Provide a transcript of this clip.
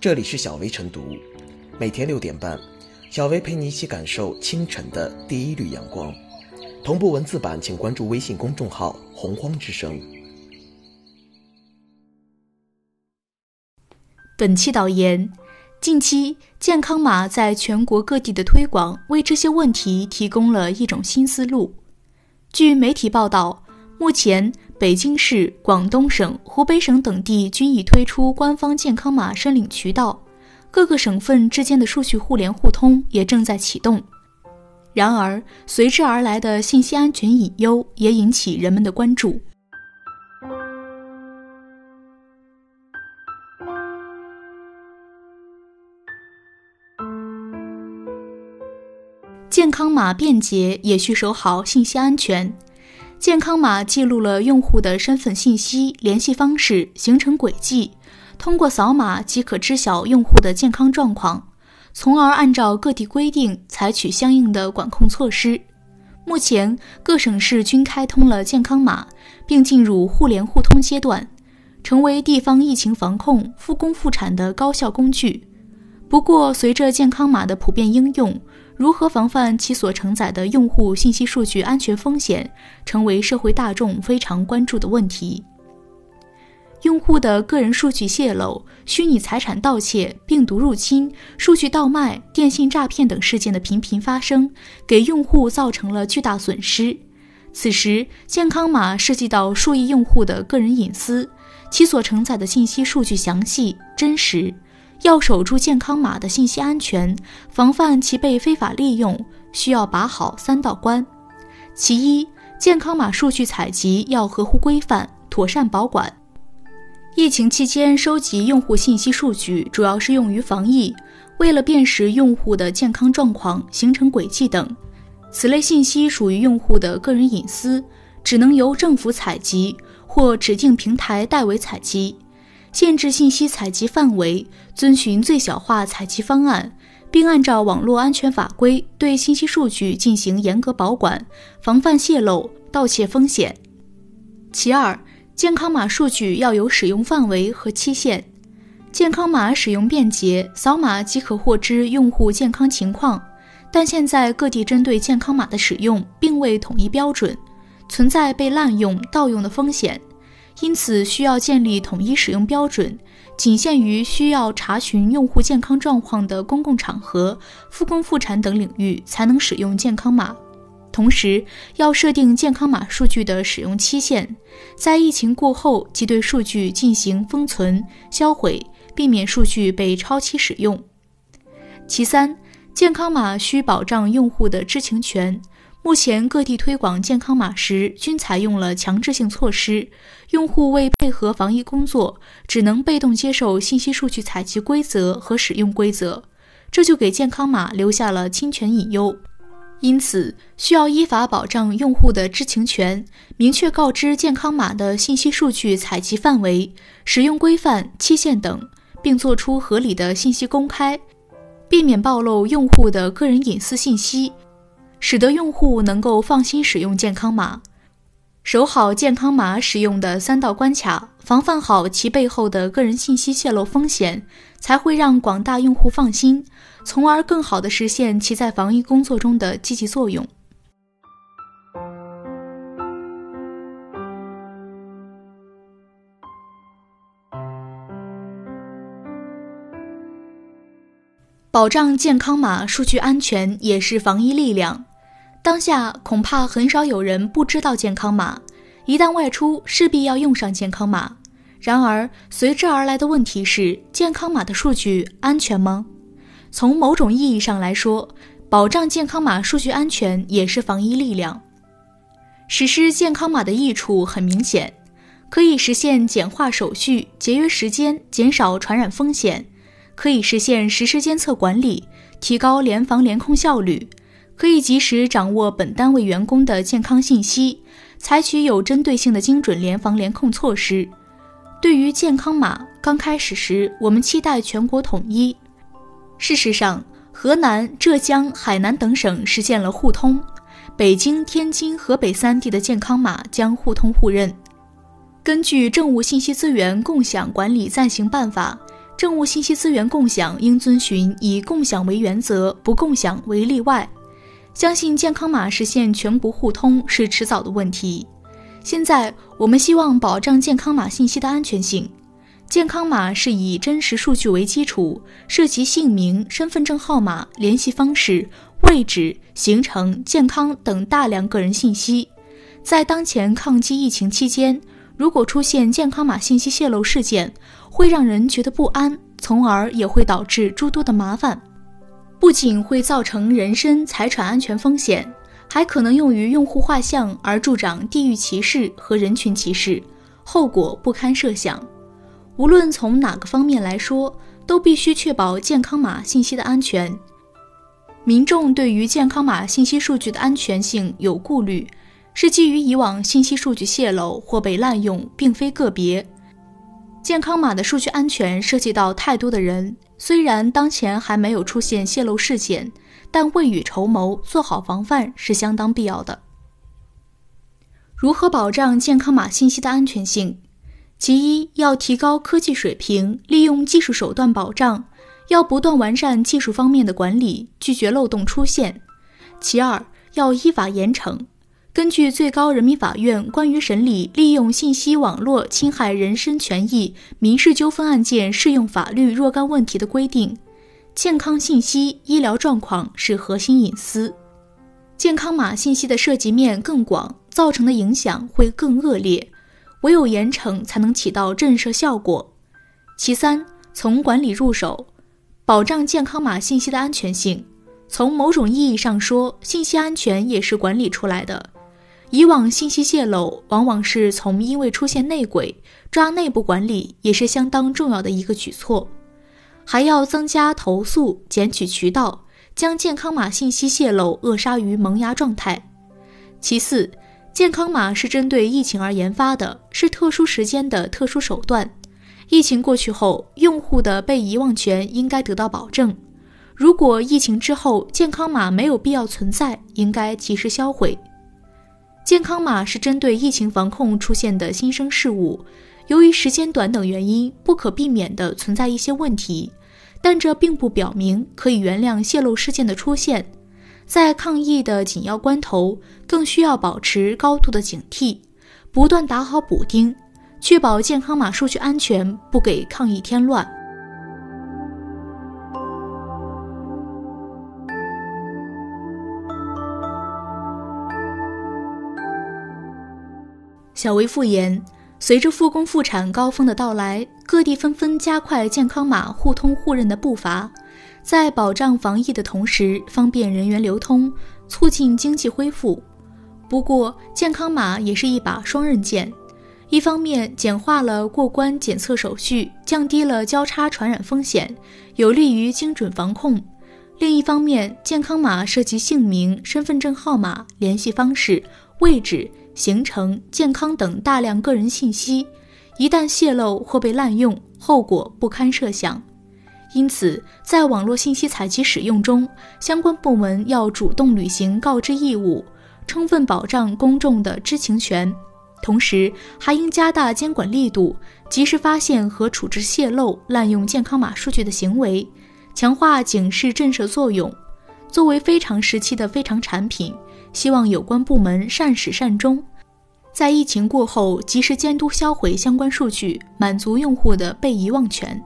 这里是小薇晨读，每天六点半，小薇陪你一起感受清晨的第一缕阳光。同步文字版，请关注微信公众号“洪荒之声”。本期导言：近期健康码在全国各地的推广，为这些问题提供了一种新思路。据媒体报道，目前。北京市、广东省、湖北省等地均已推出官方健康码申领渠道，各个省份之间的数据互联互通也正在启动。然而，随之而来的信息安全隐忧也引起人们的关注。健康码便捷，也需守好信息安全。健康码记录了用户的身份信息、联系方式、行程轨迹，通过扫码即可知晓用户的健康状况，从而按照各地规定采取相应的管控措施。目前，各省市均开通了健康码，并进入互联互通阶段，成为地方疫情防控复工复产的高效工具。不过，随着健康码的普遍应用，如何防范其所承载的用户信息数据安全风险，成为社会大众非常关注的问题。用户的个人数据泄露、虚拟财产盗窃、病毒入侵、数据盗卖、电信诈骗等事件的频频发生，给用户造成了巨大损失。此时，健康码涉及到数亿用户的个人隐私，其所承载的信息数据详细、真实。要守住健康码的信息安全，防范其被非法利用，需要把好三道关。其一，健康码数据采集要合乎规范，妥善保管。疫情期间收集用户信息数据，主要是用于防疫，为了辨识用户的健康状况、行程轨迹等。此类信息属于用户的个人隐私，只能由政府采集或指定平台代为采集。限制信息采集范围，遵循最小化采集方案，并按照网络安全法规对信息数据进行严格保管，防范泄露、盗窃风险。其二，健康码数据要有使用范围和期限。健康码使用便捷，扫码即可获知用户健康情况，但现在各地针对健康码的使用并未统一标准，存在被滥用、盗用的风险。因此，需要建立统一使用标准，仅限于需要查询用户健康状况的公共场合、复工复产等领域才能使用健康码。同时，要设定健康码数据的使用期限，在疫情过后即对数据进行封存、销毁，避免数据被超期使用。其三，健康码需保障用户的知情权。目前各地推广健康码时，均采用了强制性措施，用户为配合防疫工作，只能被动接受信息数据采集规则和使用规则，这就给健康码留下了侵权隐忧。因此，需要依法保障用户的知情权，明确告知健康码的信息数据采集范围、使用规范、期限等，并做出合理的信息公开，避免暴露用户的个人隐私信息。使得用户能够放心使用健康码，守好健康码使用的三道关卡，防范好其背后的个人信息泄露风险，才会让广大用户放心，从而更好地实现其在防疫工作中的积极作用。保障健康码数据安全也是防疫力量。当下恐怕很少有人不知道健康码，一旦外出势必要用上健康码。然而随之而来的问题是：健康码的数据安全吗？从某种意义上来说，保障健康码数据安全也是防疫力量。实施健康码的益处很明显，可以实现简化手续、节约时间、减少传染风险；可以实现实时监测管理，提高联防联控效率。可以及时掌握本单位员工的健康信息，采取有针对性的精准联防联控措施。对于健康码，刚开始时我们期待全国统一。事实上，河南、浙江、海南等省实现了互通，北京、天津、河北三地的健康码将互通互认。根据《政务信息资源共享管理暂行办法》，政务信息资源共享应遵循以共享为原则，不共享为例外。相信健康码实现全国互通是迟早的问题。现在我们希望保障健康码信息的安全性。健康码是以真实数据为基础，涉及姓名、身份证号码、联系方式、位置、行程、健康等大量个人信息。在当前抗击疫情期间，如果出现健康码信息泄露事件，会让人觉得不安，从而也会导致诸多的麻烦。不仅会造成人身财产安全风险，还可能用于用户画像而助长地域歧视和人群歧视，后果不堪设想。无论从哪个方面来说，都必须确保健康码信息的安全。民众对于健康码信息数据的安全性有顾虑，是基于以往信息数据泄露或被滥用，并非个别。健康码的数据安全涉及到太多的人，虽然当前还没有出现泄露事件，但未雨绸缪，做好防范是相当必要的。如何保障健康码信息的安全性？其一，要提高科技水平，利用技术手段保障；要不断完善技术方面的管理，拒绝漏洞出现。其二，要依法严惩。根据最高人民法院关于审理利用信息网络侵害人身权益民事纠纷案件适用法律若干问题的规定，健康信息、医疗状况是核心隐私，健康码信息的涉及面更广，造成的影响会更恶劣。唯有严惩才能起到震慑效果。其三，从管理入手，保障健康码信息的安全性。从某种意义上说，信息安全也是管理出来的。以往信息泄露往往是从因为出现内鬼，抓内部管理也是相当重要的一个举措。还要增加投诉检举渠道，将健康码信息泄露扼杀于萌芽状态。其次。健康码是针对疫情而研发的，是特殊时间的特殊手段。疫情过去后，用户的被遗忘权应该得到保证。如果疫情之后健康码没有必要存在，应该及时销毁。健康码是针对疫情防控出现的新生事物，由于时间短等原因，不可避免的存在一些问题，但这并不表明可以原谅泄露事件的出现。在抗疫的紧要关头，更需要保持高度的警惕，不断打好补丁，确保健康码数据安全，不给抗疫添乱。小维复言，随着复工复产高峰的到来，各地纷纷加快健康码互通互认的步伐。在保障防疫的同时，方便人员流通，促进经济恢复。不过，健康码也是一把双刃剑，一方面简化了过关检测手续，降低了交叉传染风险，有利于精准防控；另一方面，健康码涉及姓名、身份证号码、联系方式、位置、行程、健康等大量个人信息，一旦泄露或被滥用，后果不堪设想。因此，在网络信息采集使用中，相关部门要主动履行告知义务，充分保障公众的知情权。同时，还应加大监管力度，及时发现和处置泄露、滥用健康码数据的行为，强化警示震慑作用。作为非常时期的非常产品，希望有关部门善始善终，在疫情过后及时监督销毁相关数据，满足用户的被遗忘权。